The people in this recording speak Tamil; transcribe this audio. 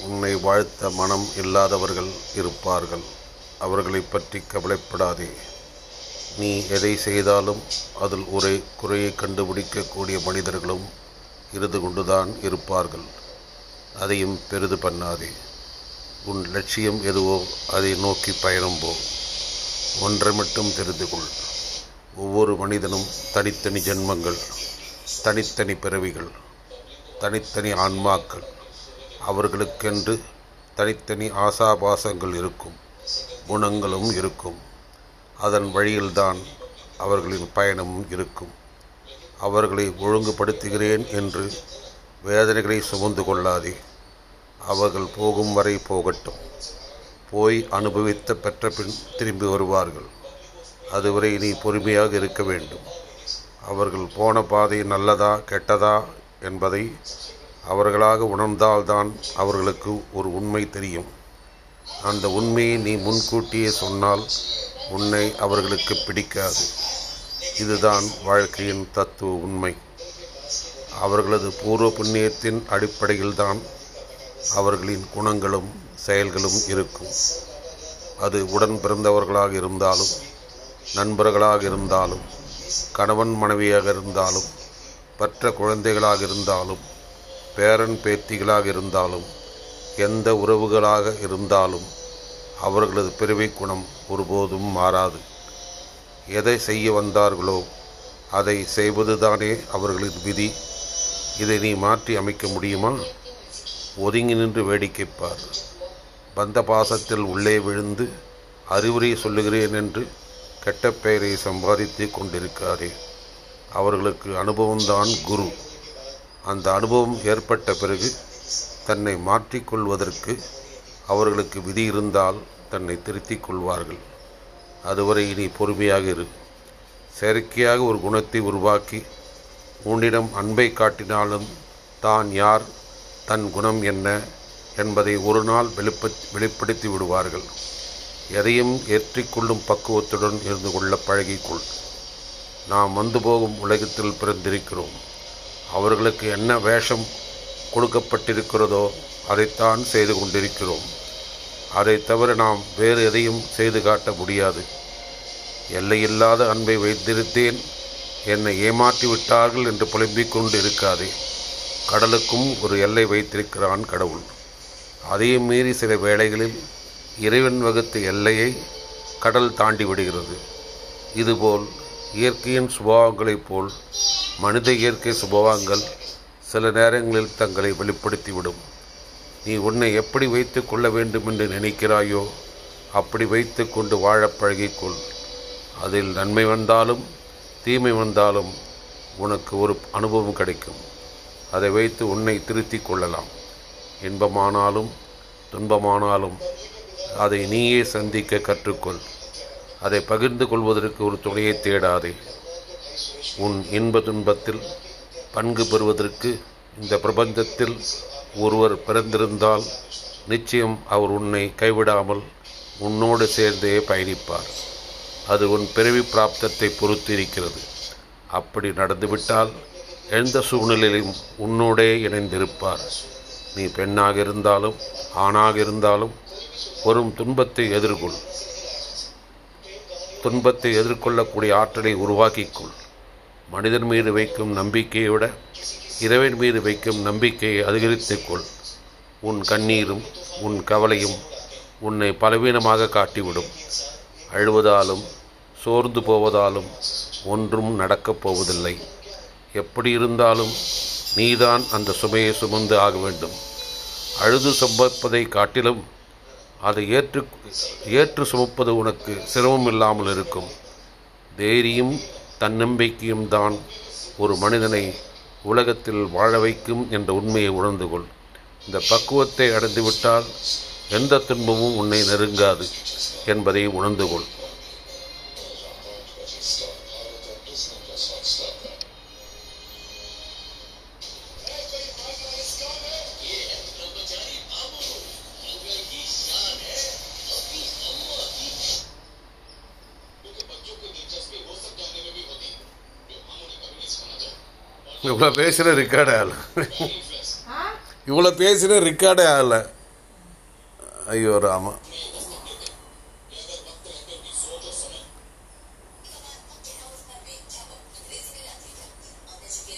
உன்னை வாழ்த்த மனம் இல்லாதவர்கள் இருப்பார்கள். அவர்களைப் பற்றி கவலைப்படாதே. நீ எதை செய்தாலும் அதில் ஒரு குறையை கண்டுபிடிக்கக்கூடிய மனிதர்களும் இருந்து கொண்டுதான் இருப்பார்கள். அதையும் பெரிது பண்ணாதே. உன் லட்சியம் எதுவோ அதை நோக்கி பயணம் போ ஒன்றை மட்டும் தெரிந்து கொள். ஒவ்வொரு மனிதனும் தனித்தனி ஜென்மங்கள் தனித்தனி பிறவிகள் தனித்தனி ஆன்மாக்கள். அவர்களுக்கென்று தனித்தனி ஆசாபாசங்கள் இருக்கும் குணங்களும் இருக்கும். அதன் வழியில்தான் அவர்களின் பயணமும் இருக்கும். அவர்களை ஒழுங்குபடுத்துகிறேன் என்று வேதனைகளை சுமந்து கொள்ளாதே. அவர்கள் போகும் வரை போகட்டும். போய் அனுபவித்த பெற்ற பின் திரும்பி வருவார்கள். அதுவரை நீ பொறுமையாக இருக்க வேண்டும். அவர்கள் போன பாதை நல்லதா கெட்டதா என்பதை அவர்களாக உணர்ந்தால்தான் அவர்களுக்கு ஒரு உண்மை தெரியும். அந்த உண்மையை நீ முன்கூட்டியே சொன்னால் உன்னை அவர்களுக்கு பிடிக்காது. இதுதான் வாழ்க்கையின் தத்துவ உண்மை. அவர்களது பூர்வ புண்ணியத்தின் அடிப்படையில்தான் அவர்களின் குணங்களும் செயல்களும் இருக்கும். அது உடன் பிறந்தவர்களாக இருந்தாலும் நண்பர்களாக இருந்தாலும் கணவன் மனைவியாக இருந்தாலும் பற்ற குழந்தைகளாக இருந்தாலும் பேரன் பேத்திகளாக இருந்தாலும் எந்த உறவுகளாக இருந்தாலும் அவர்களது பிறவி குணம் ஒருபோதும் மாறாது. எதை செய்ய வந்தார்களோ அதை செய்வதுதானே அவர்களின் விதி. இதை நீ மாற்றி அமைக்க முடியுமா? ஒதுங்கி நின்று வேடிக்கைப்பார் பந்த பாசத்தில் உள்ளே விழுந்து அறிவுரை சொல்லுகிறேன் என்று கெட்ட பெயரை சம்பாதித்து கொண்டிருக்காரே அவர்களுக்கு அனுபவம்தான் குரு. அந்த அனுபவம் ஏற்பட்ட பிறகு தன்னை மாற்றிக்கொள்வதற்கு அவர்களுக்கு விதி இருந்தால் தன்னை திருத்திக் கொள்வார்கள். அதுவரை நீ பொறுமையாக இரு. செயற்கையாக ஒரு குணத்தை உருவாக்கி உன்னிடம் அன்பை காட்டினாலும் தான் யார் தன் குணம் என்ன என்பதை ஒரு நாள் வெளிப்ப வெளிப்படுத்தி விடுவார்கள். எதையும் ஏற்றிக்கொள்ளும் பக்குவத்துடன் இருந்து கொள்ள பழகிக்கொள். நாம் வந்து போகும் உலகத்தில் பிறந்திருக்கிறோம். அவர்களுக்கு என்ன வேஷம் கொடுக்கப்பட்டிருக்கிறதோ அதைத்தான் செய்து கொண்டிருக்கிறோம். அதை தவிர நாம் வேறு எதையும் செய்து காட்ட முடியாது. எல்லையில்லாத அன்பை வைத்திருத்தேன். என்னை ஏமாற்றி விட்டார்கள் என்று புலம்பிக் கொண்டு இருக்காதே. கடலுக்கும் ஒரு எல்லை வைத்திருக்கிறான் கடவுள். அதையும் மீறி சில வேளைகளில் இறைவன் வகுத்த எல்லையை கடல் தாண்டி விடுகிறது. இதுபோல் இயற்கையின் சுபாவங்களைப் போல் மனித இயற்கை சுபவாங்கள் சில நேரங்களில் தங்களை வெளிப்படுத்திவிடும். நீ உன்னை எப்படி வைத்து கொள்ள வேண்டும் என்று நினைக்கிறாயோ அப்படி வைத்து கொண்டு வாழ பழகிக்கொள். அதில் நன்மை வந்தாலும் தீமை வந்தாலும் உனக்கு ஒரு அனுபவம் கிடைக்கும். அதை வைத்து உன்னை திருத்திக் கொள்ளலாம். இன்பமானாலும் துன்பமானாலும் அதை நீயே சந்திக்க கற்றுக்கொள். அதை பகிர்ந்து கொள்வதற்கு ஒரு துணையை தேடாதே. உன் இன்ப துன்பத்தில் பங்கு பெறுவதற்கு இந்த பிரபஞ்சத்தில் ஒருவர் பிறந்திருந்தால் நிச்சயம் அவர் உன்னை கைவிடாமல் உன்னோடு சேர்ந்தே பயணிப்பார். அது உன் பிறவி பிராப்தத்தை பொறுத்து இருக்கிறது. அப்படி நடந்துவிட்டால் எந்த சூழ்நிலையிலும் உன்னோடே இணைந்திருப்பார். நீ பெண்ணாக இருந்தாலும் ஆணாக இருந்தாலும் வரும் துன்பத்தை எதிர்கொள். துன்பத்தை எதிர்கொள்ளக்கூடிய ஆற்றலை உருவாக்கிக்கொள் மனிதன் மீது வைக்கும் நம்பிக்கையை விட இறைவன் மீது வைக்கும் நம்பிக்கையை அதிகரித்துக்கொள். உன் கண்ணீரும் உன் கவலையும் உன்னை பலவீனமாக காட்டிவிடும். அழுவதாலும் சோர்ந்து போவதாலும் ஒன்றும் நடக்கப் போவதில்லை. எப்படி இருந்தாலும் நீதான் அந்த சுமையை சுமந்து ஆக வேண்டும். அழுது சுமப்பதை காட்டிலும் அதை ஏற்று ஏற்று சுமப்பது உனக்கு சிரமம் இல்லாமல் இருக்கும். தைரியம் தன்னம்பிக்கையும் தான் ஒரு மனிதனை உலகத்தில் வாழ வைக்கும் என்ற உண்மையை உணர்ந்து கொள். இந்த பக்குவத்தை அடைந்துவிட்டால் எந்த துன்பமும் உன்னை நெருங்காது என்பதை உணர்ந்து கொள். இவ்வளோ பேசுகிற ரெக்கார்டே ஆகலை இவ்வளோ பேசுகிற ரெக்கார்டே ஆகலை ஐயோ ராமா.